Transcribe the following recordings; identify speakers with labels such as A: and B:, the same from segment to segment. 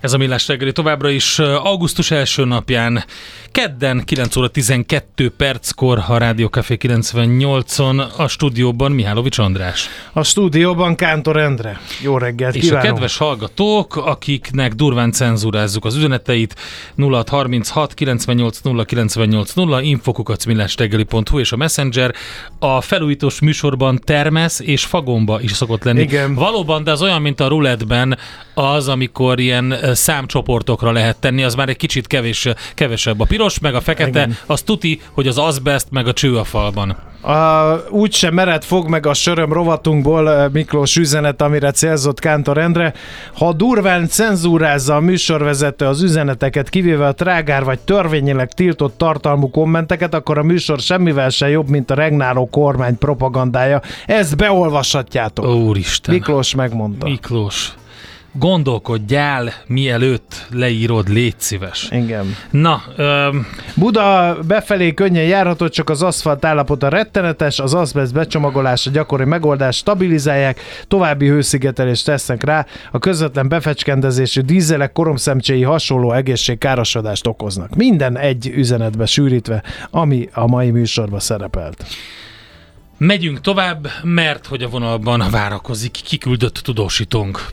A: Ez a Millás reggeli továbbra is augusztus első napján, kedden 9 óra 12 perckor a Rádió Café 98-on a stúdióban Mihálovics András.
B: A stúdióban Kántor Endre. Jó reggelt
A: És
B: kívánok.
A: a kedves hallgatók, akiknek durván cenzúrázzuk az üzeneteit 0636 98 0 98 0 infokukacmillásreggeli.hu és a Messenger. A felújítós műsorban termesz és fagomba is szokott lenni.
B: Igen.
A: Valóban, de az olyan, mint a ruletben az, amikor ilyen számcsoportokra lehet tenni, az már egy kicsit kevés, kevesebb. A piros meg a fekete,
B: Igen.
A: az tuti, hogy az azbest meg a cső a falban.
B: A, úgyse mered fog meg a söröm rovatunkból Miklós üzenet, amire célzott Kántor Endre. Ha durván cenzúrázza a műsorvezető az üzeneteket, kivéve a trágár vagy törvényileg tiltott tartalmú kommenteket, akkor a műsor semmivel se jobb, mint a regnáló kormány propagandája. Ezt beolvashatjátok.
A: Úristen.
B: Miklós megmondta.
A: Miklós, gondolkodjál, mielőtt leírod, légy szíves.
B: Igen.
A: Na, öm,
B: Buda befelé könnyen járható, csak az aszfalt állapota rettenetes, az azbest becsomagolása gyakori megoldás stabilizálják, további hőszigetelést tesznek rá, a közvetlen befecskendezésű dízelek koromszemcséi hasonló egészségkárosodást okoznak. Minden egy üzenetbe sűrítve, ami a mai műsorban szerepelt.
A: megyünk tovább, mert hogy a vonalban várakozik kiküldött tudósítónk.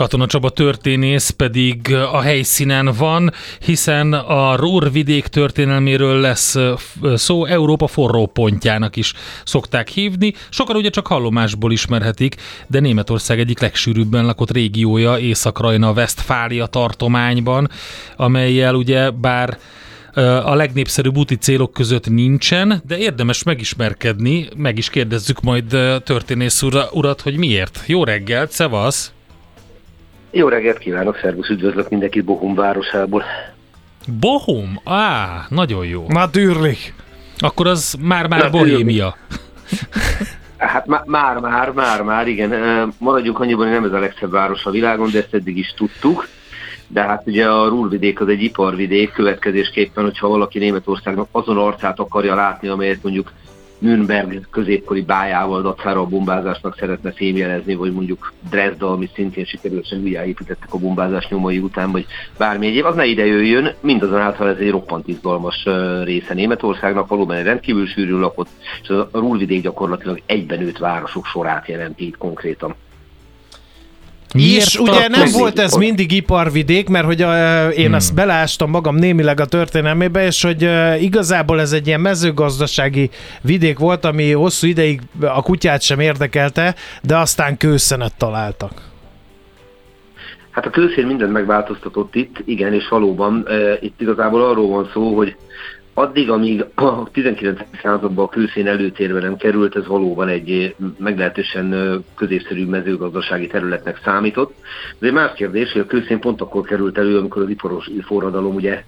A: Katona Csaba történész pedig a helyszínen van, hiszen a Rúrvidék történelméről lesz szó, Európa forró pontjának is szokták hívni. Sokan ugye csak hallomásból ismerhetik, de Németország egyik legsűrűbben lakott régiója Észak-Rajna Westfália tartományban, amelyel ugye bár a legnépszerűbb úti célok között nincsen, de érdemes megismerkedni, meg is kérdezzük majd történész ura, urat, hogy miért. Jó reggelt, szevasz!
C: Jó reggelt kívánok, szervusz, üdvözlök mindenkit Bohum városából.
A: Bohum? Á, nagyon jó.
B: Na tűrlik!
A: Akkor az már-már bohémia.
C: Hát má- már, már, már, már, igen. Maradjunk annyiban, hogy nem ez a legszebb város a világon, de ezt eddig is tudtuk. De hát ugye a Rúrvidék az egy iparvidék, következésképpen, hogyha valaki Németországnak azon arcát akarja látni, amelyet mondjuk Nürnberg középkori bájával dacára a bombázásnak szeretne fémjelezni, vagy mondjuk Dresda, ami szintén sikerülsen újjáépítettek a bombázás nyomai után, vagy bármi egyéb, az ne ide jöjjön, mindazonáltal ez egy roppant izgalmas része Németországnak, valóban egy rendkívül sűrű lakott, és a Rúrvidék gyakorlatilag egybenőtt városok sorát jelenti itt konkrétan.
B: És ugye nem volt ez mindig iparvidék, mert hogy uh, én hmm. azt beleástam magam némileg a történelmébe, és hogy uh, igazából ez egy ilyen mezőgazdasági vidék volt, ami hosszú ideig a kutyát sem érdekelte, de aztán kőszenet találtak.
C: Hát a kőszén mindent megváltoztatott itt, igen, és valóban e, itt igazából arról van szó, hogy addig, amíg a 19. században a kőszén előtérbe nem került, ez valóban egy eh, meglehetősen eh, középszerű mezőgazdasági területnek számított. De egy más kérdés, hogy a kőszén pont akkor került elő, amikor az iparos forradalom ugye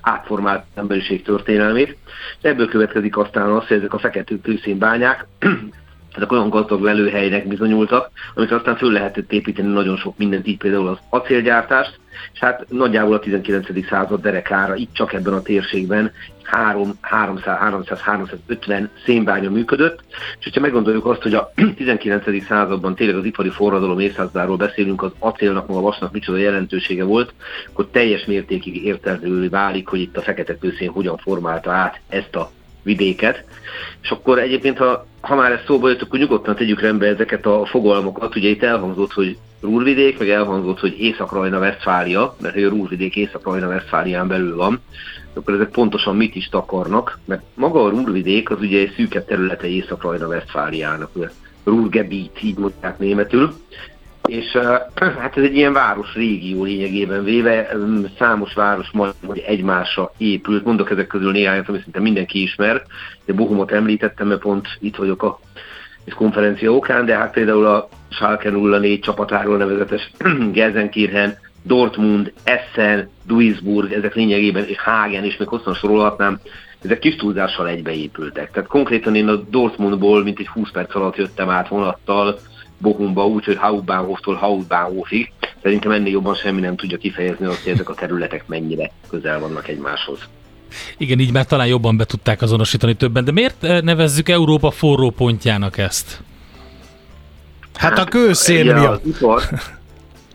C: átformált emberiség történelmét. Ebből következik aztán az, hogy ezek a fekete kőszénbányák ezek olyan gazdag lelőhelynek bizonyultak, amit aztán föl lehetett építeni nagyon sok mindent, így például az acélgyártást, és hát nagyjából a 19. század derekára itt csak ebben a térségben 300-350 szénbánya működött, és hogyha meggondoljuk azt, hogy a 19. században tényleg az ipari forradalom évszázadáról beszélünk, az acélnak, meg a vasnak micsoda jelentősége volt, akkor teljes mértékig értelmű válik, hogy itt a fekete kőszén hogyan formálta át ezt a vidéket. És akkor egyébként, ha, ha már ez szóba jött, akkor nyugodtan tegyük rendbe ezeket a fogalmakat. Ugye itt elhangzott, hogy Rúrvidék, meg elhangzott, hogy Észak-Rajna-Vesztfália, mert hogy a Rúrvidék Észak-Rajna-Vesztfálián belül van. Akkor ezek pontosan mit is takarnak, mert maga a Rúrvidék az ugye egy szűkebb területe Észak-Rajna-Vesztfáliának, Rúrgebiet, így mondják németül. És hát ez egy ilyen város régió lényegében véve, számos város majd hogy egymásra épült. Mondok ezek közül néhányat, amit szinte mindenki ismer. De Bohumot említettem, mert pont itt vagyok a és konferencia okán, de hát például a Schalke 04 csapatáról nevezetes Gelsenkirchen, Dortmund, Essen, Duisburg, ezek lényegében, és Hagen, és még hosszan sorolhatnám, ezek kis túlzással egybeépültek. Tehát konkrétan én a Dortmundból mint egy 20 perc alatt jöttem át vonattal Bochumba, úgyhogy Hauptbahnhoftól Hauptbahnhofig. Szerintem ennél jobban semmi nem tudja kifejezni azt, hogy ezek a területek mennyire közel vannak egymáshoz.
A: Igen, így már talán jobban be tudták azonosítani többen, de miért eh, nevezzük Európa forró pontjának ezt?
B: Hát, hát a kőszén miatt.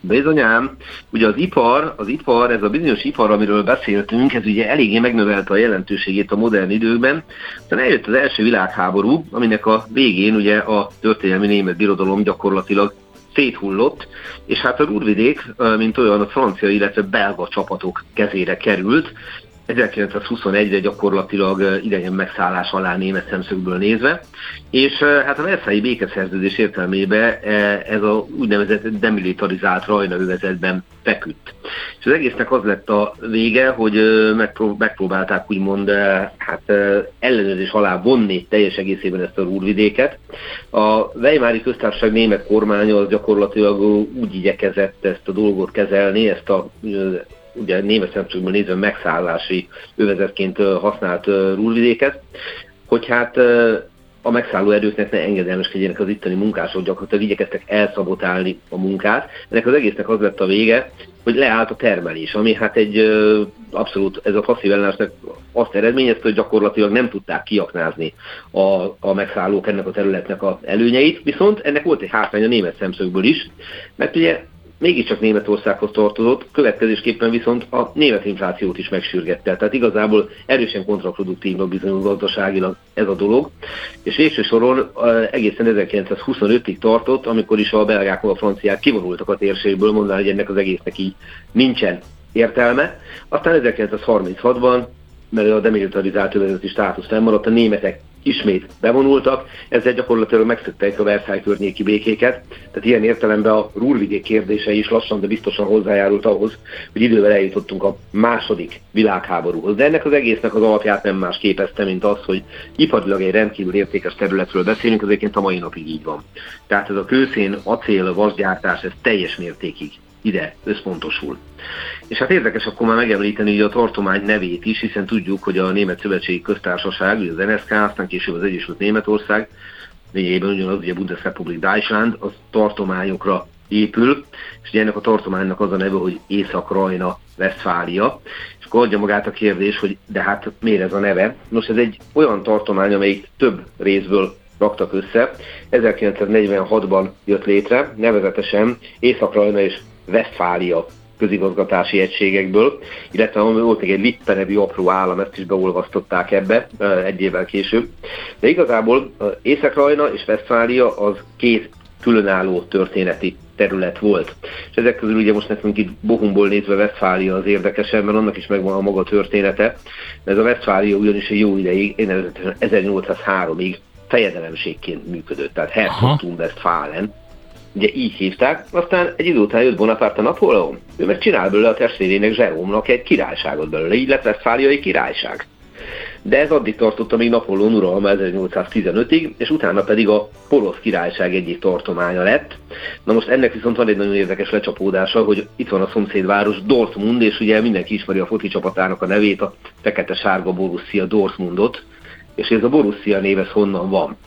C: Bizonyám, ugye az ipar, az ipar, ez a bizonyos ipar, amiről beszéltünk, ez ugye eléggé megnövelte a jelentőségét a modern időkben. Aztán eljött az első világháború, aminek a végén ugye a történelmi német birodalom gyakorlatilag széthullott, és hát a Rúrvidék, mint olyan a francia, illetve belga csapatok kezére került, 1921-re gyakorlatilag idegen megszállás alá német szemszögből nézve, és hát a Versailles békeszerződés értelmében ez a úgynevezett demilitarizált rajna övezetben feküdt. És az egésznek az lett a vége, hogy megpróbálták úgymond hát, ellenőrzés alá vonni teljes egészében ezt a rúrvidéket. A Weimári köztársaság német kormánya az gyakorlatilag úgy igyekezett ezt a dolgot kezelni, ezt a ugye német szemszögből nézve megszállási övezetként használt rúlvidéket, hogy hát a megszálló erőknek ne engedelmeskedjenek az itteni munkások, gyakorlatilag igyekeztek elszabotálni a munkát. Ennek az egésznek az lett a vége, hogy leállt a termelés, ami hát egy abszolút, ez a passzív ellenállásnak azt eredményezte, hogy gyakorlatilag nem tudták kiaknázni a, a megszállók ennek a területnek az előnyeit, viszont ennek volt egy hátrány a német szemszögből is, mert ugye mégiscsak Németországhoz tartozott, következésképpen viszont a német inflációt is megsürgette. Tehát igazából erősen kontraproduktívnak bizonyul gazdaságilag ez a dolog, és végső soron egészen 1925-ig tartott, amikor is a belgák a franciák kivonultak a térségből, mondaná, hogy ennek az egésznek így nincsen értelme. Aztán 1936-ban mert a demilitarizált övezeti státusz maradt, a németek ismét bevonultak, ezzel gyakorlatilag megszöktek a Versailles környéki békéket, tehát ilyen értelemben a Rúrvidék kérdése is lassan, de biztosan hozzájárult ahhoz, hogy idővel eljutottunk a második világháborúhoz. De ennek az egésznek az alapját nem más képezte, mint az, hogy iparilag egy rendkívül értékes területről beszélünk, az egyébként a mai napig így van. Tehát ez a kőszén, acél, vasgyártás, ez teljes mértékig ide összpontosul. És hát érdekes akkor már megemlíteni hogy a tartomány nevét is, hiszen tudjuk, hogy a Német Szövetségi Köztársaság, ugye az NSK, aztán később az Egyesült Németország, lényegében ugyanaz, ugye Bundesrepublik Deutschland, az tartományokra épül, és ugye ennek a tartománynak az a neve, hogy Észak-Rajna, Westfália, és akkor adja magát a kérdés, hogy de hát miért ez a neve? Nos, ez egy olyan tartomány, amelyik több részből raktak össze. 1946-ban jött létre, nevezetesen Észak-Rajna és Westfália közigazgatási egységekből, illetve volt még egy Lippe nevű apró állam, ezt is beolvasztották ebbe egy évvel később. De igazából Észak-Rajna és Westfália az két különálló történeti terület volt. És ezek közül ugye most nekünk itt Bohumból nézve Westfália az érdekesebb, mert annak is megvan a maga története. Ez a Westfália ugyanis egy jó ideig, én 1803-ig fejedelemségként működött, tehát Herzogtum Westfalen, ugye így hívták, aztán egy idő után jött Bonaparte Napóleon, ő meg csinál belőle a testvérének Zserómnak egy királyságot belőle, így lett Westfáliai királyság. De ez addig tartott, amíg Napóleon uralma 1815-ig, és utána pedig a Polosz királyság egyik tartománya lett. Na most ennek viszont van egy nagyon érdekes lecsapódása, hogy itt van a szomszédváros Dortmund, és ugye mindenki ismeri a foci csapatának a nevét, a fekete-sárga Borussia Dortmundot, és ez a Borussia név ez honnan van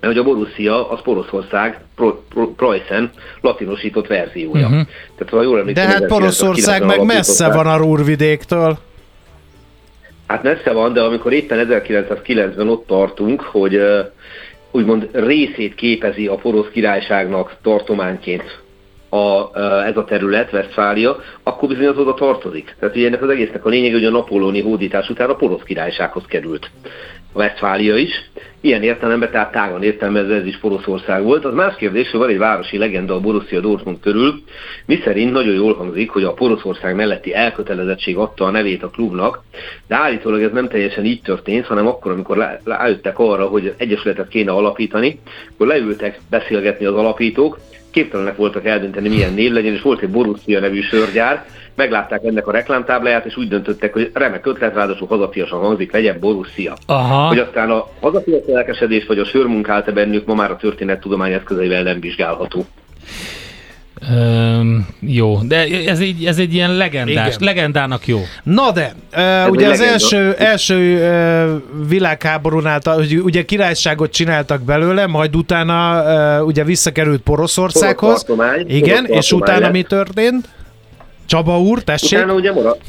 C: mert hogy a Borussia az Poroszország, Pro, Pro, Preußen latinosított verziója. Uh-huh.
B: Tehát, ha jól emlékszem, De hát Poroszország meg messze van a Rúrvidéktől.
C: Hát messze van, de amikor éppen 1909-ben ott tartunk, hogy úgymond részét képezi a porosz királyságnak tartományként a, ez a terület, Westfália, akkor bizony az oda tartozik. Tehát ugye ennek az egésznek a lényeg, hogy a napolóni hódítás után a porosz királysághoz került Westfália is. Ilyen értelemben, tehát tágan értelmezve ez is Poroszország volt. Az más kérdés, hogy van egy városi legenda a Borussia Dortmund körül, mi szerint nagyon jól hangzik, hogy a Poroszország melletti elkötelezettség adta a nevét a klubnak, de állítólag ez nem teljesen így történt, hanem akkor, amikor leültek arra, hogy egyesületet kéne alapítani, akkor leültek beszélgetni az alapítók, képtelenek voltak eldönteni, milyen név legyen, és volt egy Borussia nevű sörgyár, meglátták ennek a reklámtábláját, és úgy döntöttek, hogy remek ötlet, ráadásul hazafiasan hangzik, legyen Borussia.
A: Aha.
C: Hogy aztán a hazafias lelkesedés vagy a sörmunkált bennük ma már a történettudomány eszközeivel nem vizsgálható.
A: Öm, jó, de ez egy, ez egy ilyen legendás,
B: Igen.
A: legendának jó.
B: Na de, uh, ugye az
C: legenda.
B: első, első uh, világháborúnál, hogy ugye királyságot csináltak belőle, majd utána uh, ugye visszakerült Poroszországhoz.
C: Porosz tartomány,
B: Igen,
C: porosz
B: és utána
C: lett.
B: mi történt? Csaba úr, tessék?
C: Utána ugye maradt,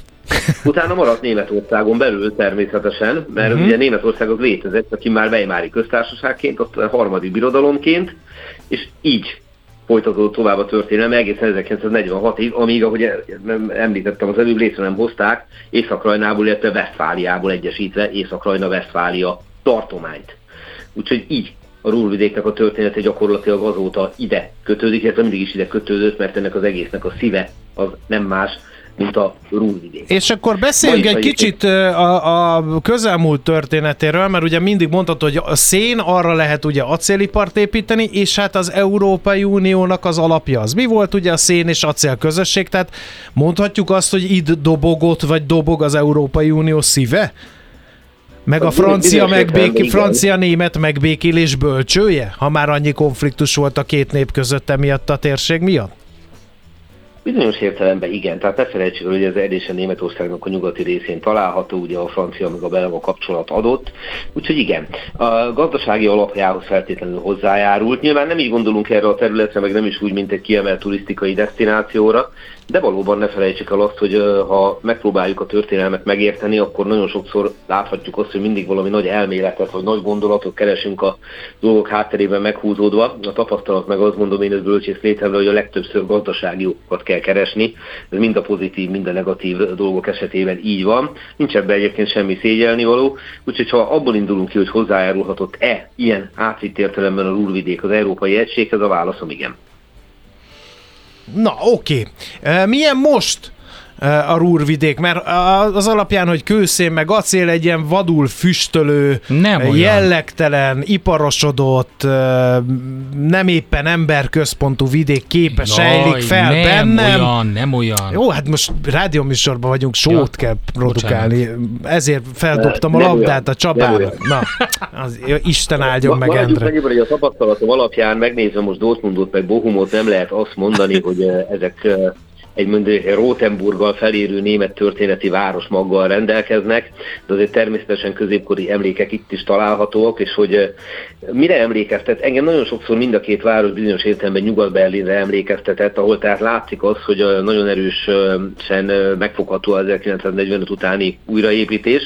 C: utána maradt Németországon belül természetesen, mert uh-huh. ugye Németország az létezett, aki már Weimári köztársaságként, ott a harmadik birodalomként, és így folytatódott tovább a történelem egészen 1946-ig, amíg, ahogy em- említettem az előbb, létre nem hozták Észak-Rajnából, illetve Westfáliából egyesítve Észak-Rajna-Westfália tartományt. Úgyhogy így a Rúrvidéknek a története gyakorlatilag azóta ide kötődik, illetve mindig is ide kötődött, mert ennek az egésznek a szíve az nem más, mint a Rúrvidék.
B: És akkor beszéljünk egy kicsit a, a közelmúlt történetéről, mert ugye mindig mondhatod, hogy a szén arra lehet ugye acélipart építeni, és hát az Európai Uniónak az alapja az. Mi volt ugye a szén és acél közösség, tehát mondhatjuk azt, hogy itt dobogott, vagy dobog az Európai Unió szíve? Meg a
C: Hát bizonyos
B: francia,
C: igen.
B: francia-német megbékélés bölcsője, ha már annyi konfliktus volt a két nép között emiatt a térség miatt?
C: Bizonyos értelemben igen, tehát ne felejtsük el, hogy ez erősen Németországnak a nyugati részén található, ugye a francia meg a belga kapcsolat adott, úgyhogy igen, a gazdasági alapjához feltétlenül hozzájárult. Nyilván nem így gondolunk erre a területre, meg nem is úgy, mint egy kiemelt turisztikai destinációra, de valóban ne felejtsük el azt, hogy ha megpróbáljuk a történelmet megérteni, akkor nagyon sokszor láthatjuk azt, hogy mindig valami nagy elméletet vagy nagy gondolatot keresünk a dolgok hátterében meghúzódva. A tapasztalat meg azt mondom én ez bölcsész létemre, hogy a legtöbbször gazdasági okokat kell keresni. Ez mind a pozitív, mind a negatív dolgok esetében így van. Nincs ebben egyébként semmi szégyelni való. Úgyhogy ha abból indulunk ki, hogy hozzájárulhatott-e ilyen átvitt értelemben a Rúrvidék az Európai Egységhez, a válaszom igen.
B: Na, oké. Okay. Milyen most a Rúrvidék? Mert az alapján, hogy kőszén meg acél egy ilyen vadul füstölő,
A: Nem
B: eh,
A: olyan.
B: jellegtelen, iparosodott, eh, nem éppen emberközpontú vidék képe sejlik fel
A: nem
B: bennem.
A: olyan, nem olyan.
B: Jó, hát most rádióműsorban vagyunk, sót
A: Ja,
B: kell produkálni. Ezért feldobtam a labdát
C: olyan,
B: a Csabának. Na, az, Isten áldjon meg Endre.
C: annyiban, hogy a tapasztalatom alapján megnézve most Dortmundot meg Bohumot nem lehet azt mondani, hogy eh, ezek eh, egy mondjuk Rotenburggal felérő német történeti városmaggal rendelkeznek, de azért természetesen középkori emlékek itt is találhatóak, és hogy mire emlékeztet? Engem nagyon sokszor mind a két város bizonyos értelemben Nyugat-Berlinre emlékeztetett, ahol tehát látszik az, hogy nagyon erősen megfogható az 1945 utáni újraépítés,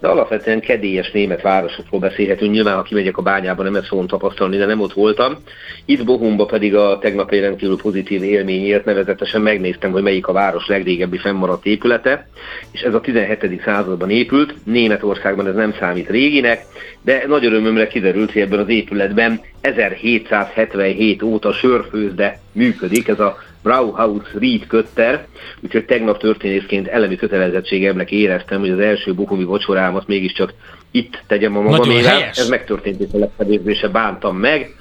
C: de alapvetően kedélyes német városokról beszélhetünk. Nyilván, ha kimegyek a bányába, nem ezt fogom tapasztalni, de nem ott voltam. Itt Bohumba pedig a tegnap egy rendkívül pozitív élményért nevezetesen megnéztem, hogy melyik a város legrégebbi fennmaradt épülete, és ez a 17. században épült. Németországban ez nem számít réginek, de nagy örömömre kiderült, hogy ebben az épületben 1777 óta sörfőzde működik, ez a Brauhaus Ried Kötter, úgyhogy tegnap történészként elemi kötelezettségemnek éreztem, hogy az első bohumi vacsorámat mégiscsak itt tegyem a
A: helyes.
C: Ez megtörtént, és a legkevésbé se bántam meg.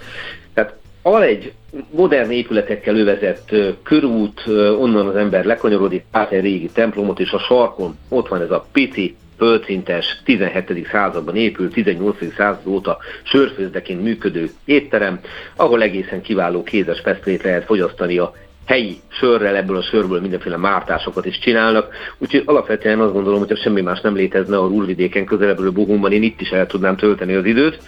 C: Egy modern épületekkel övezett körút, onnan az ember lekanyarodik, át egy régi templomot, és a sarkon ott van ez a pici, földszintes, 17. században épült, 18. század óta sörfőzdeként működő étterem, ahol egészen kiváló kézes fesztrét lehet fogyasztani a helyi sörrel, ebből a sörből mindenféle mártásokat is csinálnak, úgyhogy alapvetően azt gondolom, hogy semmi más nem létezne a Rúrvidéken közelebbről Bohumban, én itt is el tudnám tölteni az időt,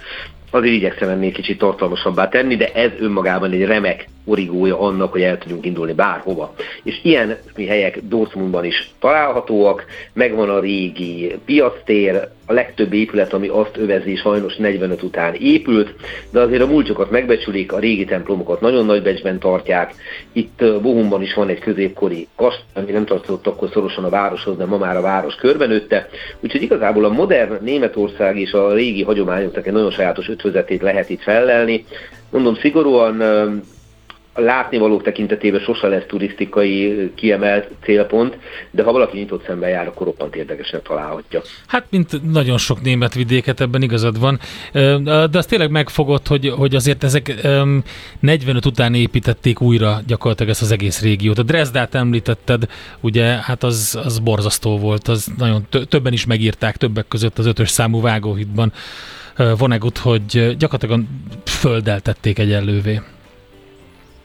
C: azért igyekszem ennél kicsit tartalmasabbá tenni, de ez önmagában egy remek origója annak, hogy el tudjunk indulni bárhova. És ilyen helyek Dortmundban is találhatóak, megvan a régi piactér, a legtöbb épület, ami azt övezi, sajnos 45 után épült, de azért a múltjukat megbecsülik, a régi templomokat nagyon nagy becsben tartják. Itt Bohumban is van egy középkori kastély, ami nem tartozott akkor szorosan a városhoz, de ma már a város körbenőtte. Úgyhogy igazából a modern Németország és a régi hagyományoknak egy nagyon sajátos ötvözetét lehet itt fellelni. Mondom, szigorúan látnivalók tekintetében sose lesz turisztikai kiemelt célpont, de ha valaki nyitott szemben jár, akkor roppant érdekesnek találhatja.
A: Hát, mint nagyon sok német vidéket, ebben igazad van. De azt tényleg megfogott, hogy, hogy azért ezek 45 után építették újra gyakorlatilag ezt az egész régiót. A Dresdát említetted, ugye, hát az, az borzasztó volt, az nagyon többen is megírták, többek között az ötös számú vágóhídban Vonegut, hogy gyakorlatilag földeltették egyenlővé.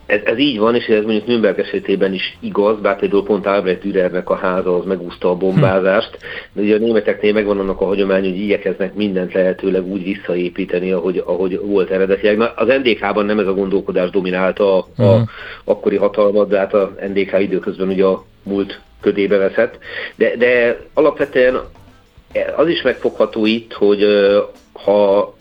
C: Ez, ez így van, és ez mondjuk Nürnberg esetében is igaz, bár például pont Albrecht Dürernek a háza az megúszta a bombázást, de ugye a németeknél megvan annak a hagyomány, hogy igyekeznek mindent lehetőleg úgy visszaépíteni, ahogy, ahogy volt eredetileg. Na, az NDK-ban nem ez a gondolkodás dominálta a, a akkori hatalmat, de hát a NDK időközben ugye a múlt ködébe veszett. De, de alapvetően az is megfogható itt, hogy ha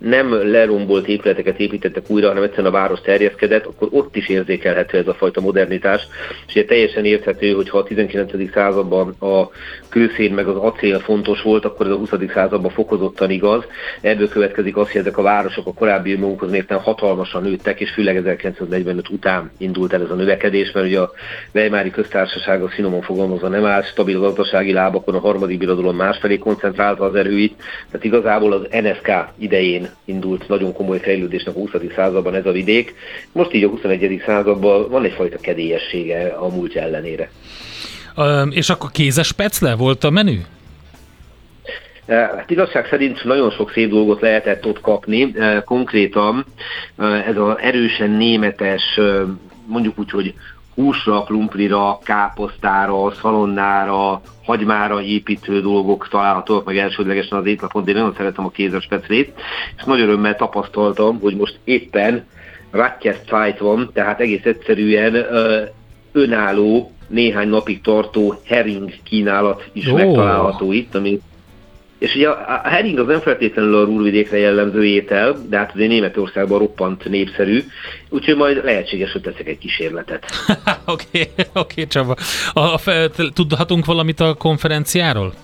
C: nem lerombolt épületeket építettek újra, hanem egyszerűen a város terjeszkedett, akkor ott is érzékelhető ez a fajta modernitás. És ugye teljesen érthető, hogy ha a 19. században a kőszén meg az acél fontos volt, akkor ez a 20. században fokozottan igaz. Ebből következik az, hogy ezek a városok a korábbi magukhoz mérten hatalmasan nőttek, és főleg 1945 után indult el ez a növekedés, mert ugye a Weimári köztársaság a finomon fogalmazva nem áll stabil gazdasági lábakon, a harmadik birodalom másfelé koncentrálta az erőit, tehát igazából az NSK idején indult nagyon komoly fejlődésnek a 20. században ez a vidék. Most így a 21. században van egyfajta kedélyessége a múlt ellenére.
A: Um, és akkor kézes pecle volt a menü?
C: Hát igazság szerint nagyon sok szép dolgot lehetett ott kapni. Konkrétan ez az erősen németes, mondjuk úgy, hogy húsra, klumplira, káposztára, szalonnára, hagymára építő dolgok találhatóak meg elsődlegesen az étlapon, de én nagyon szeretem a kézes peclét, és nagy örömmel tapasztaltam, hogy most éppen Ratjes van, tehát egész egyszerűen önálló, néhány napig tartó herring kínálat is oh. megtalálható itt, ami és ugye a herring az nem feltétlenül a rúrvidékre jellemző étel, de hát azért Németországban roppant népszerű, úgyhogy majd lehetséges, hogy teszek egy kísérletet.
A: Oké, oké okay, okay, Csaba. A, a, tudhatunk valamit a konferenciáról?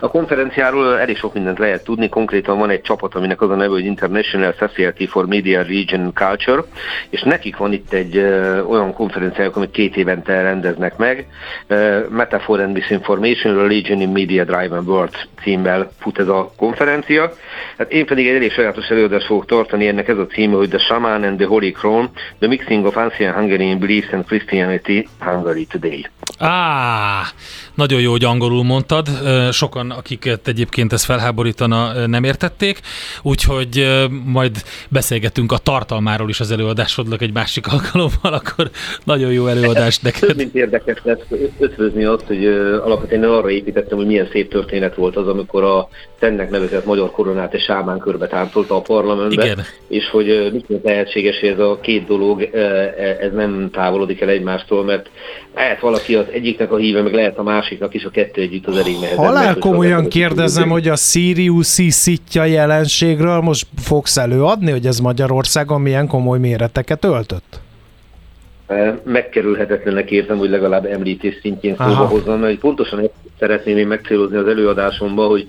C: A konferenciáról elég sok mindent lehet tudni, konkrétan van egy csapat, aminek az a neve, hogy International Society for Media Region Culture, és nekik van itt egy ö, olyan konferenciájuk, amit két évente rendeznek meg, ö, Metaphor and Disinformation, Religion in Media Driven World címmel fut ez a konferencia. Hát én pedig egy elég sajátos előadást fogok tartani, ennek ez a címe, hogy The Shaman and the Holy Crown, The Mixing of Ancient Hungarian Beliefs and Christianity Hungary Today.
A: Á, nagyon jó, hogy angolul mondtad. Sokan, akiket egyébként ez felháborítana, nem értették, úgyhogy majd beszélgetünk a tartalmáról is az előadásodnak egy másik alkalommal, akkor nagyon jó előadás neked.
C: Több mint érdekes lesz ötvözni azt, hogy alapvetően arra építettem, hogy milyen szép történet volt az, amikor a Szennek nevezett magyar koronát és sámán körbe táncolta a parlamentbe, Igen. és hogy mit lehetséges, hogy ez a két dolog ez nem távolodik el egymástól, mert lehet valaki az egyiknek a híve, meg lehet a másiknak is, a kettő együtt az elég nehezen.
B: Halál komolyan kérdezem, hogy a Sirius szitja jelenségről most fogsz előadni, hogy ez Magyarországon milyen komoly méreteket öltött?
C: megkerülhetetlenek érzem, hogy legalább említés szintjén szóba hozzam, mert pontosan ezt szeretném én megcélozni az előadásomba, hogy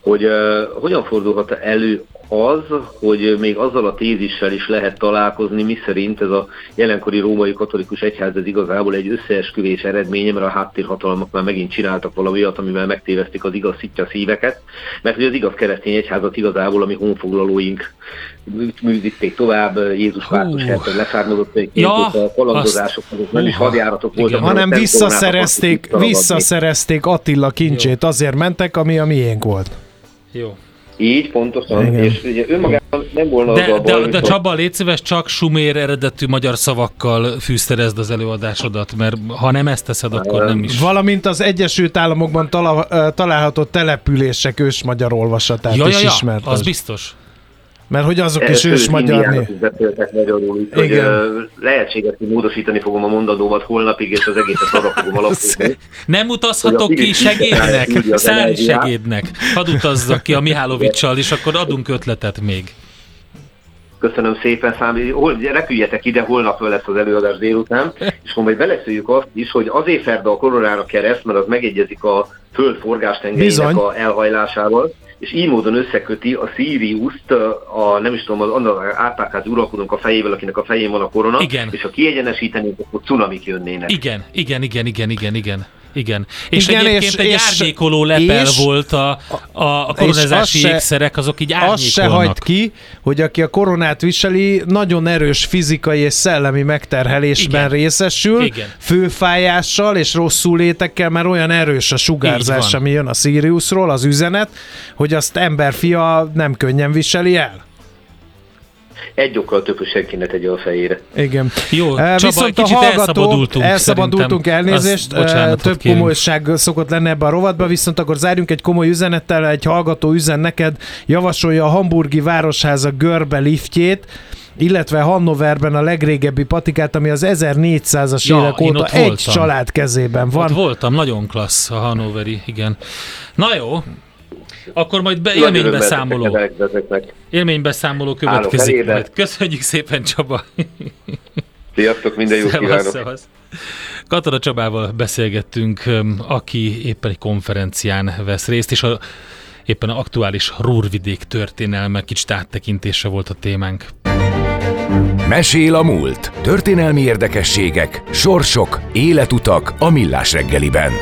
C: hogy uh, hogyan fordulhat elő az, hogy még azzal a tézissel is lehet találkozni, mi szerint ez a jelenkori római katolikus egyház ez igazából egy összeesküvés eredménye, mert a háttérhatalmak már megint csináltak valami olyat, amivel megtévesztik az igaz szitja szíveket, mert hogy az igaz keresztény egyházat igazából, ami honfoglalóink műzíték tovább, Jézus Krisztus herceg leszármazott ja, a kalandozások, azok nem is hadjáratok voltak.
B: Hanem visszaszerezték, visszaszerezték Attila kincsét, azért mentek, ami a miénk volt.
A: Jó.
C: Így, pontosan, Igen. és ugye önmagában nem volna
A: de,
C: az a baj,
A: De, de Csaba, légy szíves, csak sumér eredetű magyar szavakkal fűszerezd az előadásodat, mert ha nem ezt teszed, akkor nem is.
B: Valamint az Egyesült Államokban található települések ős magyar olvasatát
A: ja,
B: is
A: ja,
B: ismert.
A: az biztos.
B: Mert hogy azok is ős magyar név.
C: hogy lehetséges, hogy módosítani fogom a mondandómat holnapig, és az egészet arra fogom alapozni.
A: Nem utazhatok ki segédnek, szállni segédnek. Hadd utazzak ki a Mihálovicsal, és akkor adunk ötletet még.
C: Köszönöm szépen, Számi. Hol, repüljetek ide, holnap lesz az előadás délután, és akkor majd beleszüljük azt is, hogy azért ferde a koronára kereszt, mert az megegyezik a föld forgástengelyének a elhajlásával, és így módon összeköti a Sirius-t, a, nem is tudom, az annak átpákáz uralkodónk a fejével, akinek a fején van a korona,
A: Igen.
C: és ha kiegyenesítenénk, akkor cunamik jönnének.
A: Igen, igen, igen, igen, igen, igen. Igen. És
B: Igen,
A: egyébként
B: és-
A: egy
B: és-
A: árnyékoló lepel
B: és-
A: volt a, a, a koronázási
B: az
A: ékszerek, azok így
B: Azt se
A: árnyékolnak.
B: hagyd ki, hogy aki a koronát viseli, nagyon erős fizikai és szellemi megterhelésben
A: Igen.
B: részesül,
A: Igen.
B: főfájással és rosszul létekkel, mert olyan erős a sugárzás, ami jön a Siriusról, az üzenet, hogy azt emberfia nem könnyen viseli el.
C: Egy okkal több, hogy senki ne tegye a fejére.
B: Igen.
A: Jó, Csaba,
B: Viszont a hallgató,
A: elszabadultunk
B: elszabadultunk elnézést,
A: Azt
B: több
A: kérünk.
B: komolyság szokott lenne ebbe a rovatba, viszont akkor zárjunk egy komoly üzenettel, egy hallgató üzen neked, javasolja a hamburgi városháza görbe liftjét, illetve Hannoverben a legrégebbi patikát, ami az 1400-as
A: Ja,
B: évek óta
A: ott
B: egy
A: voltam.
B: család kezében
A: Ott
B: van.
A: voltam, nagyon klassz a Hannoveri, igen. Na jó, akkor majd be,
C: ezeket elkövetnek.
A: Élménybeszámoló
C: Állok
A: következik majd. Köszönjük szépen, Csaba!
C: Sziasztok, minden jót
A: Szevasz,
C: kívánok!
A: szevasz. Katona Csabával beszélgettünk, aki éppen egy konferencián vesz részt, és a, éppen a aktuális Rúrvidék történelme kicsit áttekintése volt a témánk.
D: Mesél a múlt. Történelmi érdekességek, sorsok, életutak a millás reggeliben.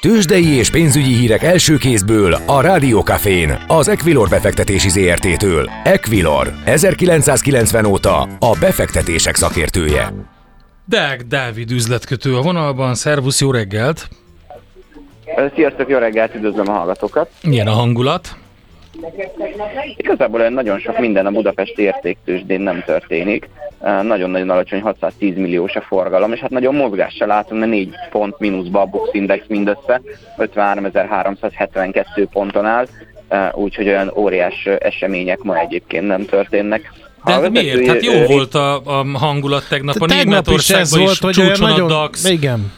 D: Tőzsdei és pénzügyi hírek első kézből a Rádiókafén, az Equilor befektetési ZRT-től. Equilor, 1990 óta a befektetések szakértője.
A: Deák Dávid üzletkötő a vonalban, szervusz, jó reggelt!
E: Sziasztok, jó reggelt, üdvözlöm a hallgatókat.
A: Milyen a hangulat?
E: Igazából olyan nagyon sok minden a budapesti értéktősdén nem történik. Nagyon-nagyon alacsony 610 milliós a forgalom, és hát nagyon mozgással látunk, mert 4 pont mínuszba a Bux Index mindössze, 53.372 ponton áll, úgyhogy olyan óriás események ma egyébként nem történnek.
A: De
E: A
A: hát miért? Hát jó volt a, a hangulat tegnap. A
B: Tegnap is
A: Németországban
B: volt,
A: is
B: hogy olyan
A: csúcson a
B: nagyon,
A: DAX.
B: igen,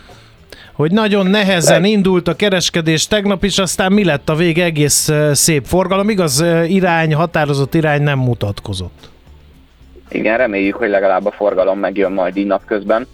B: hogy nagyon nehezen indult a kereskedés tegnap is, aztán mi lett a vége egész szép forgalom. Igaz, irány, határozott irány nem mutatkozott.
E: Igen, reméljük, hogy legalább a forgalom megjön majd így napközben,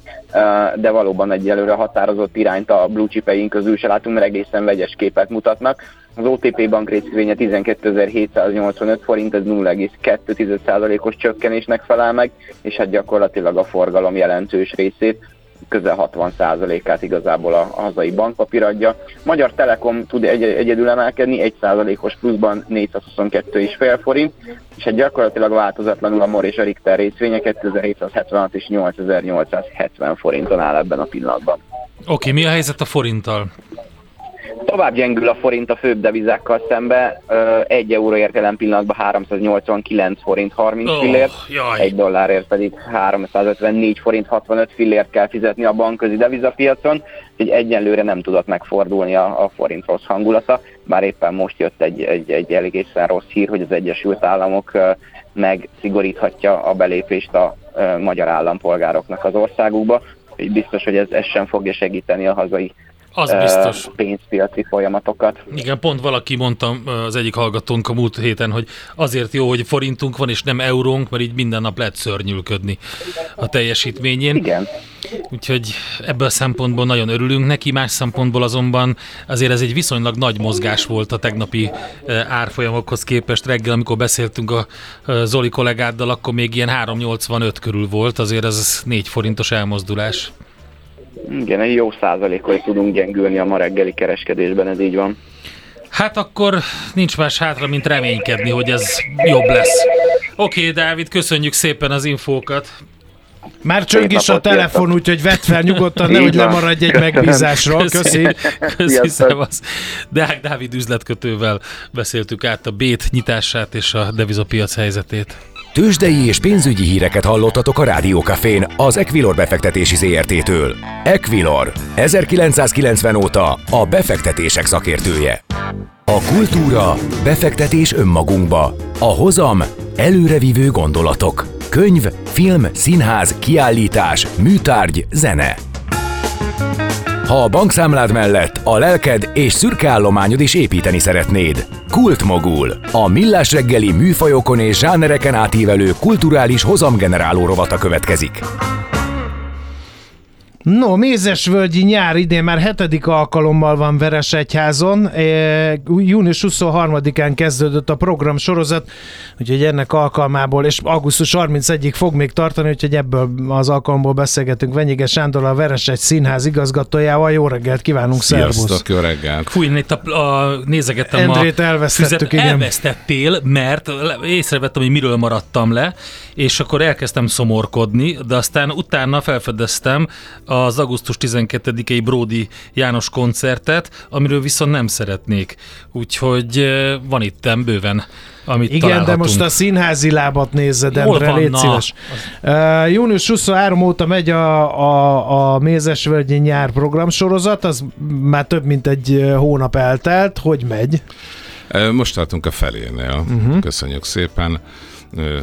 E: de valóban egyelőre határozott irányt a blue chipeink közül se látunk, mert egészen vegyes képet mutatnak. Az OTP bank részvénye 12.785 forint, ez 0,2%-os csökkenésnek felel meg, és hát gyakorlatilag a forgalom jelentős részét közel 60%-át igazából a a hazai bankpapír adja. Magyar Telekom tud egy- egyedül emelkedni, 1%-os pluszban 422,5 forint, és hát gyakorlatilag változatlanul a MOR és a Richter részvénye 2776 és 8870 forinton áll ebben a pillanatban.
A: Oké, mi a helyzet a forinttal?
E: Tovább gyengül a forint a főbb devizákkal szembe, 1 euróért jelen pillanatban 389 forint 30
A: Ó,
E: fillért,
A: jaj.
E: egy dollárért pedig 354 forint 65 fillért kell fizetni a bankközi devizapiacon, úgyhogy egyenlőre nem tudott megfordulni a, a forint rossz hangulata, bár éppen most jött egy, egy, egy egészen rossz hír, hogy az Egyesült Államok megszigoríthatja a belépést a magyar állampolgároknak az országukba, úgyhogy biztos, hogy ez, ez sem fogja segíteni a hazai
A: Az biztos.
E: pénzpiaci folyamatokat.
A: Igen, pont valaki mondta az egyik hallgatónk a múlt héten, hogy azért jó, hogy forintunk van, és nem eurónk, mert így minden nap lehet szörnyülködni a teljesítményén.
E: Igen.
A: Úgyhogy ebből a szempontból nagyon örülünk neki, más szempontból azonban azért ez egy viszonylag nagy mozgás volt a tegnapi árfolyamokhoz képest. Reggel, amikor beszéltünk a Zoli kollégáddal, akkor még ilyen 3,85 körül volt, azért ez 4 forintos elmozdulás.
E: Igen, egy jó százalékot tudunk gyengülni a ma reggeli kereskedésben, ez így van.
A: Hát akkor nincs más hátra, mint reménykedni, hogy ez jobb lesz. Oké, okay, Dávid, köszönjük szépen az infókat.
B: Már csöng is a telefon, úgyhogy vedd fel nyugodtan, nehogy lemaradj egy megbízásról. Köszi.
A: Köszi, szevasz. Deák Dávid üzletkötővel beszéltük át a bét nyitását és a devizapiac helyzetét.
D: Tőzsdei és pénzügyi híreket hallottatok a Rádiókafén az Equilor befektetési ZRT-től. Equilor, 1990 óta a befektetések szakértője. A kultúra, befektetés önmagunkba, a hozam, előrevívő gondolatok, könyv, film, színház, kiállítás, műtárgy, zene. Ha a bankszámlád mellett a lelked és szürke állományod is építeni szeretnéd. Kultmogul, a millás reggeli műfajokon és zsánereken átívelő kulturális hozamgeneráló rovata következik.
B: No, Mézesvölgyi nyár idén már hetedik alkalommal van Veresegyházon. E, június 23-án kezdődött a program sorozat, úgyhogy ennek alkalmából, és augusztus 31-ig fog még tartani, úgyhogy ebből az alkalomból beszélgetünk Venyige Sándor, a Veresegy Színház igazgatójával. Jó reggelt kívánunk, szervusz!
F: Sziasztok, jó reggelt!
A: Fúj, itt a, a, nézegettem
B: Endrét
A: a
B: elvesztettük,
A: füzet,
B: igen.
A: elvesztettél, mert észrevettem, hogy miről maradtam le, és akkor elkezdtem szomorkodni, de aztán utána felfedeztem az augusztus 12-i Bródi János koncertet, amiről viszont nem szeretnék. Úgyhogy van itt bőven, amit
B: Igen, de most a színházi lábat nézed,
A: Hol
B: Endre,
A: van?
B: légy
A: Na,
B: szíves. Uh, június 23 óta megy a, a, a Mézesvölgyi nyár programsorozat, az már több mint egy hónap eltelt. Hogy megy?
F: Most tartunk a felénél. Uh-huh. Köszönjük szépen. Ö,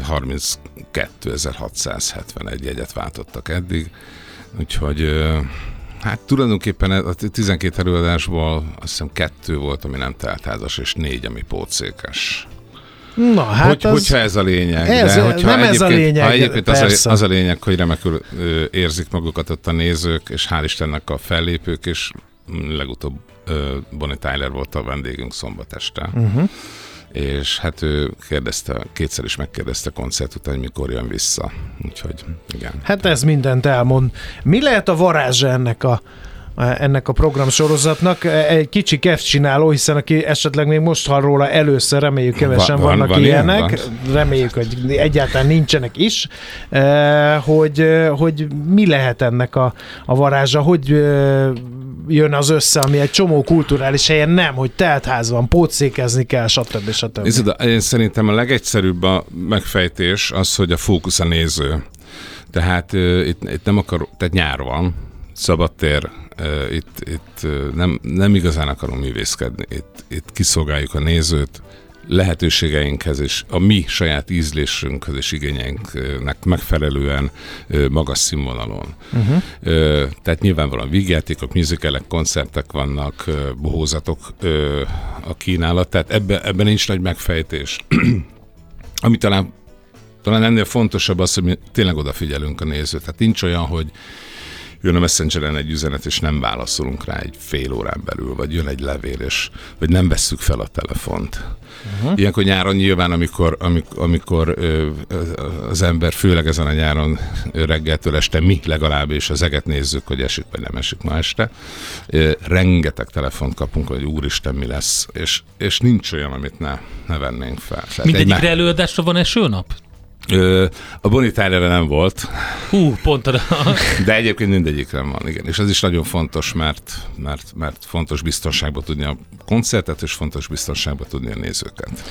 F: 32.671 jegyet váltottak eddig, úgyhogy hát tulajdonképpen a 12 előadásból azt hiszem kettő volt, ami nem teltházas, és négy, ami pótszékes.
B: Na, hát
F: hogy,
B: az...
F: hogyha ez a lényeg.
B: Ez-
F: de hogyha
B: nem ez a lényeg,
F: Ha egyébként az
B: persze.
F: a, az a lényeg, hogy remekül ö, érzik magukat ott a nézők, és hál' Istennek a fellépők, és legutóbb ö, Bonnie Tyler volt a vendégünk szombat este. Uh-huh. És hát ő kérdezte, kétszer is megkérdezte koncert után, hogy mikor jön vissza. Úgyhogy igen.
B: Hát ez mindent elmond. Mi lehet a varázsa ennek a ennek a programsorozatnak. Egy kicsi keft csináló, hiszen aki esetleg még most hall róla először, reméljük kevesen
F: Van- van-
B: vannak
F: van ilyen?
B: ilyenek, reméljük, hogy egyáltalán nincsenek is, eh, hogy, eh, hogy mi lehet ennek a, a varázsa, hogy eh, jön az össze, ami egy csomó kulturális helyen nem, hogy teltház van, pótszékezni kell, stb. stb.
F: Nézd, én szerintem a legegyszerűbb a megfejtés az, hogy a fókusz a néző. Tehát uh, itt, itt nem akar, tehát nyár van, szabadtér, uh, itt, itt nem, nem igazán akarunk művészkedni, itt, itt kiszolgáljuk a nézőt, lehetőségeinkhez és a mi saját ízlésünkhöz és igényeinknek megfelelően magas színvonalon. Uh-huh. Tehát nyilvánvalóan vígjátékok, musicalek, koncertek vannak, bohózatok a kínálat, tehát ebben, ebben nincs nagy megfejtés. Ami talán, talán ennél fontosabb az, hogy mi tényleg odafigyelünk a nézőt. Tehát nincs olyan, hogy jön a Messengeren egy üzenet, és nem válaszolunk rá egy fél órán belül, vagy jön egy levél, és vagy nem vesszük fel a telefont. Uh-huh. Ilyenkor nyáron nyilván, amikor, amikor, amikor ö, az ember, főleg ezen a nyáron reggeltől este, mi legalábbis az eget nézzük, hogy esik vagy nem esik ma este, ö, rengeteg telefont kapunk, hogy úristen, mi lesz, és, és nincs olyan, amit ne, ne vennénk fel. Tehát egy
A: Mindegyikre
F: má-
A: előadásra van esőnap?
F: Ö, a Tylerre nem volt,
A: Hú, pont a...
F: de egyébként mindegyikre van, igen. És ez is nagyon fontos, mert, mert, mert fontos biztonságba tudni a koncertet, és fontos biztonságba tudni a nézőket.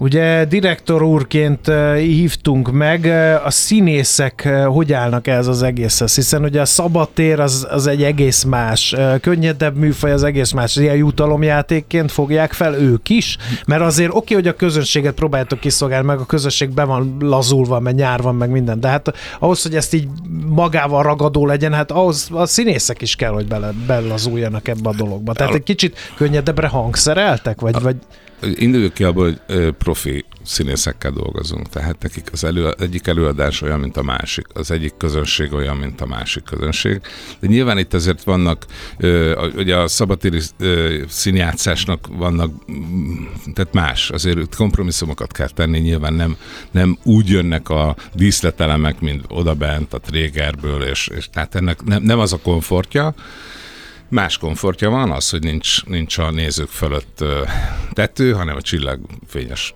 B: Ugye direktor úrként eh, hívtunk meg, eh, a színészek eh, hogy állnak ez az egészhez, hiszen ugye a szabadtér az, az egy egész más, könnyedebb műfaj az egész más, ilyen jutalomjátékként fogják fel ők is, mert azért oké, hogy a közönséget próbáljátok kiszolgálni, meg a közönség be van lazulva, mert nyár van, meg minden, de hát ahhoz, hogy ezt így magával ragadó legyen, hát ahhoz a színészek is kell, hogy bele, belazuljanak ebbe a dologba. Tehát egy kicsit könnyedebbre hangszereltek, vagy, vagy
F: Induljunk ki abból, hogy profi színészekkel dolgozunk, tehát nekik az elő, egyik előadás olyan, mint a másik, az egyik közönség olyan, mint a másik közönség. De nyilván itt azért vannak, ö, ugye a szabatéri ö, színjátszásnak vannak, mm, tehát más, azért kompromisszumokat kell tenni, nyilván nem, nem úgy jönnek a díszletelemek, mint odabent a trégerből, és, és tehát ennek nem, nem az a komfortja, Más komfortja van az, hogy nincs, nincs a nézők fölött tető, hanem a csillagfényes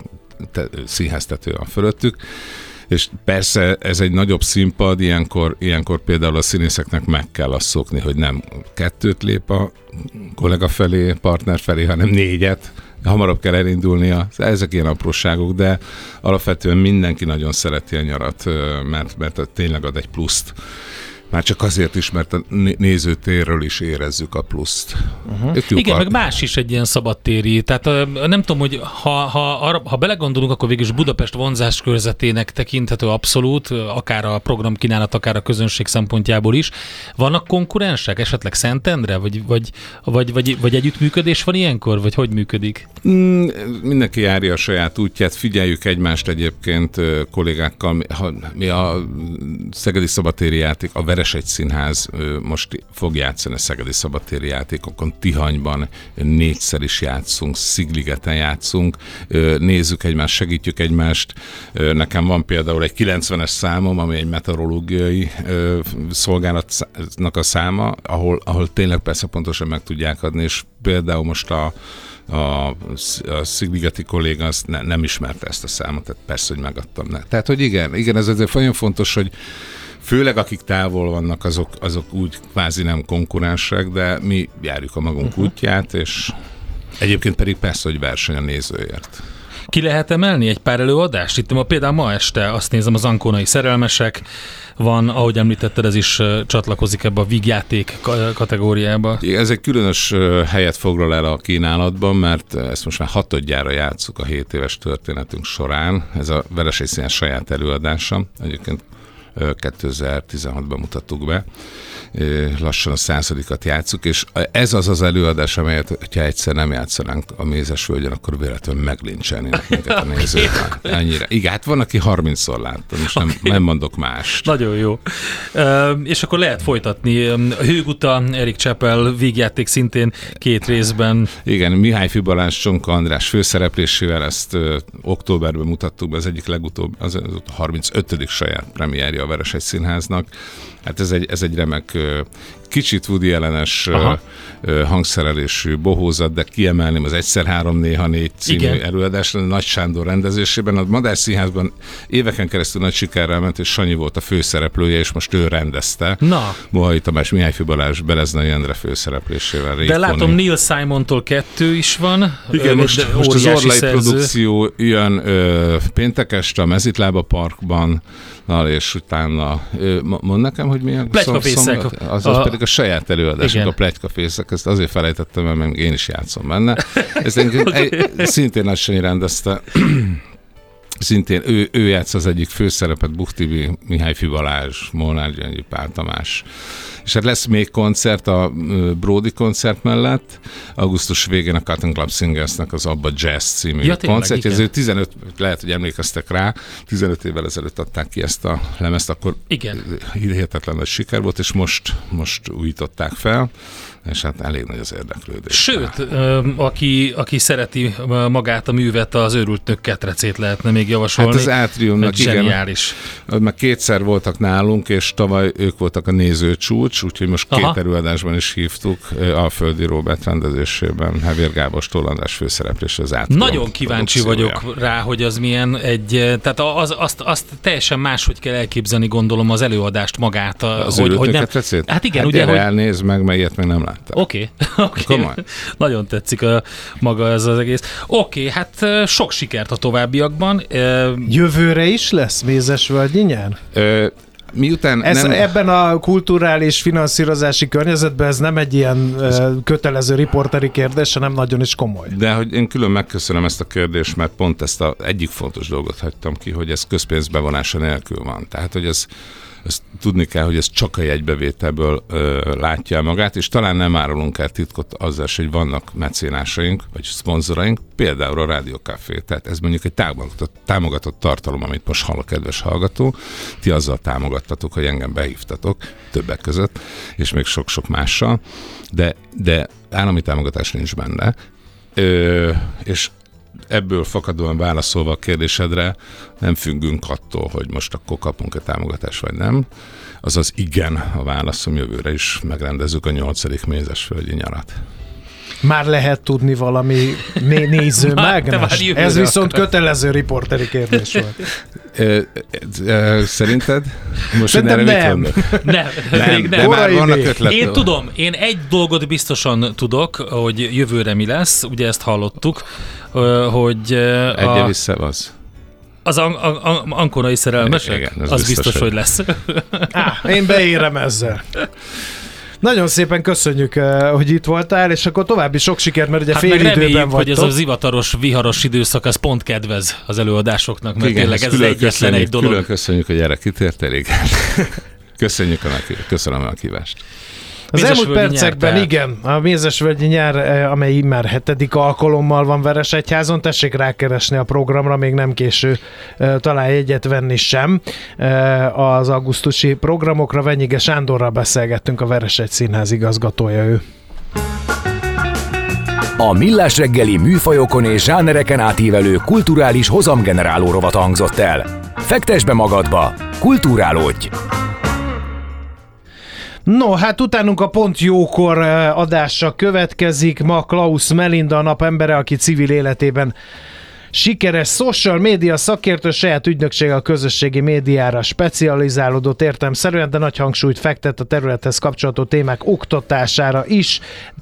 F: színház tető van fölöttük. És persze ez egy nagyobb színpad, ilyenkor, ilyenkor például a színészeknek meg kell azt szokni, hogy nem kettőt lép a kollega felé, partner felé, hanem négyet, hamarabb kell elindulnia. Ezek ilyen apróságok, de alapvetően mindenki nagyon szereti a nyarat, mert, mert tényleg ad egy pluszt. Már csak azért is, mert a né- nézőtérről is érezzük a pluszt. Uh-huh.
A: Igen, meg más is egy ilyen szabadtéri. Tehát nem tudom, hogy ha, ha, ha belegondolunk, akkor végül is Budapest vonzás körzetének tekinthető abszolút, akár a programkínálat, akár a közönség szempontjából is. Vannak konkurensek, esetleg Szentendre, vagy, vagy, vagy, vagy, vagy együttműködés van ilyenkor, vagy hogy működik?
F: Mm, mindenki járja a saját útját, figyeljük egymást egyébként kollégákkal. Mi- a Szegedi Szabatéri játék, a Veresegy Színház most fog játszani a Szegedi Szabadtéri játékokon, Tihanyban négyszer is játszunk, Szigligeten játszunk, nézzük egymást, segítjük egymást. Nekem van például egy 90-es számom, ami egy meteorológiai szolgálatnak a száma, ahol, ahol tényleg persze pontosan meg tudják adni, és például most a a, a Szigligeti kolléga azt ne, nem ismerte ezt a számot, tehát persze, hogy megadtam. Ne. Tehát, hogy igen, igen, ez azért nagyon fontos, hogy főleg akik távol vannak, azok, azok úgy kvázi nem konkurensek, de mi járjuk a magunk uh-huh. útját, és egyébként pedig persze, hogy verseny a nézőért.
A: Ki lehet emelni egy pár előadást? Itt ma például ma este azt nézem, az Ankonai szerelmesek van, ahogy említetted, ez is csatlakozik ebbe a vígjáték kategóriába.
F: Ez egy különös helyet foglal el a kínálatban, mert ezt most már hatodjára játszuk a 7 éves történetünk során. Ez a Veresély saját előadása. Egyébként 2016-ban mutattuk be lassan a századikat játszuk, és ez az az előadás, amelyet, ha egyszer nem játszanánk a Mézes Völgyen, akkor véletlenül meglincselnének minket a nézők. Ennyire. Igen, hát van, aki 30-szor látta, most nem, okay. nem mondok más.
A: Nagyon jó. És akkor lehet folytatni. Hőguta, Erik Csepel végjáték szintén két részben.
F: Igen, Mihály Fibalás, Csonka András főszereplésével ezt októberben mutattuk be, az egyik legutóbb, az, az a 35. saját premierje a Veresegy Színháznak. Hát ez egy, ez egy remek kicsit Woody ellenes hangszerelésű bohózat, de kiemelném az egyszer három néha négy című Igen. előadás Nagy Sándor rendezésében. A Madár Színházban éveken keresztül nagy sikerrel ment, és Sanyi volt a főszereplője, és most ő rendezte.
A: Na.
F: Mohai Tamás, Mihály Balázs, Beleznai Endre főszereplésével.
A: De látom Neil Simontól kettő is van.
F: Igen, most, most az Orlai szerző. produkció jön ö, péntek este a Mezitlába Parkban, Na, és utána, mond nekem, hogy milyen
A: Plegykafészek.
F: Az, az a... pedig a saját előadásunk, a plegykafészek, ezt azért felejtettem, mert még én is játszom benne. Ez okay. szintén nagy rendezte szintén ő, ő játsz az egyik főszerepet, Buktibi, Mihály Fibalázs, Molnár Gyöngyi, Pál Tamás. És hát lesz még koncert a Brody koncert mellett, augusztus végén a Cotton Club Singersnek az Abba Jazz című ja, koncert. Ez 15, lehet, hogy emlékeztek rá, 15 évvel ezelőtt adták ki ezt a lemezt, akkor
A: igen.
F: hihetetlen nagy siker volt, és most, most újították fel és hát elég nagy az érdeklődés.
A: Sőt, aki, aki szereti magát a művet, az őrült nők ketrecét lehetne még javasolni.
F: Hát az átriumnak
A: zseniális.
F: Igen, meg kétszer voltak nálunk, és tavaly ők voltak a nézőcsúcs, úgyhogy most Aha. két előadásban is hívtuk, Alföldi Robert rendezésében, Hevér Gábor Stollandás főszereplés az átrium.
A: Nagyon kíváncsi vagyok rá, hogy az milyen egy, tehát az, azt, azt teljesen máshogy kell elképzelni, gondolom az előadást magát.
F: Az hogy, hogy nem, ketrecét?
A: Hát igen, hát ugye, hogy...
F: elnéz meg, mert ilyet még nem
A: láttam. Oké, okay. okay. Nagyon tetszik a, maga ez az egész. Oké, okay, hát sok sikert a továbbiakban.
B: Jövőre is lesz Mézes Völgyinyen?
F: Miután
B: ez, nem... Ebben a kulturális finanszírozási környezetben ez nem egy ilyen ez... kötelező riporteri kérdés, hanem nagyon is komoly.
F: De hogy én külön megköszönöm ezt a kérdést, mert pont ezt a egyik fontos dolgot hagytam ki, hogy ez közpénzbevonása nélkül van. Tehát, hogy ez ezt tudni kell, hogy ez csak a jegybevételből ö, látja magát, és talán nem árulunk el titkot azzal, hogy vannak mecénásaink, vagy szponzoraink, például a Rádió Café. Tehát ez mondjuk egy támogatott, támogatott tartalom, amit most hall a kedves hallgató. Ti azzal támogattatok, hogy engem behívtatok, többek között, és még sok-sok mással, de, de állami támogatás nincs benne. Ö, és ebből fakadóan válaszolva a kérdésedre, nem függünk attól, hogy most akkor kapunk-e támogatást, vagy nem. Azaz igen, a válaszom jövőre is megrendezzük a nyolcadik mézesföldi nyarat.
B: Már lehet tudni valami né- néző mágnes? Ez viszont akar. kötelező riporteri kérdés volt.
F: Szerinted?
A: Most Szerintem nem. Nem, nem, nem, nem. Már vannak ötletek. Én tudom, én egy dolgot biztosan tudok, hogy jövőre mi lesz, ugye ezt hallottuk, hogy...
F: Egye vissza az.
A: Az an- an- ankonai szerelmesek? Igen, az, az biztos, biztos, hogy lesz.
B: Á, én beérem ezzel. Nagyon szépen köszönjük, hogy itt voltál, és akkor további sok sikert, mert ugye hát fél időben vagytok.
A: hogy ez a zivataros, viharos időszak, az pont kedvez az előadásoknak, mert Igen, tényleg ez az egyetlen egy dolog.
F: Külön köszönjük, hogy erre kitértél, igen. Köszönjük a. Köszönöm a meghívást.
B: Az elmúlt percekben nyár, igen, a Mézesvölgyi nyár, eh, amely már hetedik alkalommal van Veresegyházon, tessék rákeresni a programra, még nem késő eh, talán egyet venni sem. Eh, az augusztusi programokra Venyige Sándorral beszélgettünk, a Veresegy Színház igazgatója ő.
D: A Millás reggeli műfajokon és zsánereken átívelő kulturális hozamgeneráló rovat hangzott el. Fektes be magadba, kulturálódj!
B: No, hát utánunk a Pont Jókor eh, adása következik. Ma Klaus Melinda, a nap embere, aki civil életében sikeres social média szakértő, saját ügynöksége a közösségi médiára specializálódott értelmszerűen, de nagy hangsúlyt fektet a területhez kapcsolódó témák oktatására is,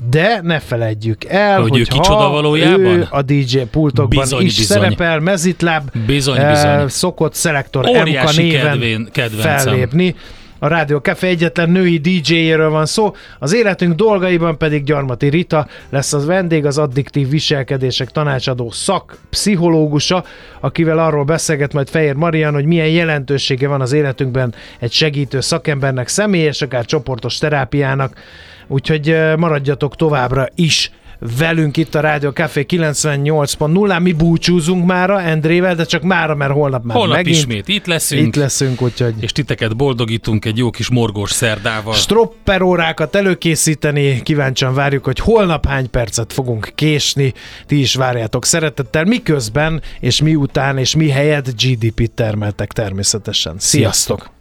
B: de ne feledjük el, hogy, hogy
A: ő kicsoda valójában?
B: Ő a DJ pultokban bizony, is bizony. szerepel, mezitláb,
A: bizony, bizony. Eh,
B: szokott szelektor MK néven kedvén, fellépni. A Rádió Café egyetlen női DJ-jéről van szó, az életünk dolgaiban pedig Gyarmati Rita lesz az vendég, az addiktív viselkedések tanácsadó szakpszichológusa, akivel arról beszélget majd Fehér Marian, hogy milyen jelentősége van az életünkben egy segítő szakembernek, személyes, akár csoportos terápiának, úgyhogy maradjatok továbbra is velünk itt a Rádió Café 98.0-án. Mi búcsúzunk mára Endrével, de csak mára, mert holnap már
A: holnap
B: megint.
A: ismét itt leszünk.
B: Itt leszünk, úgyhogy...
A: És titeket boldogítunk egy jó kis morgós szerdával.
B: Stropper órákat előkészíteni, kíváncsian várjuk, hogy holnap hány percet fogunk késni. Ti is várjátok szeretettel, miközben és miután és mi helyett GDP-t termeltek természetesen. Sziasztok! Sziasztok.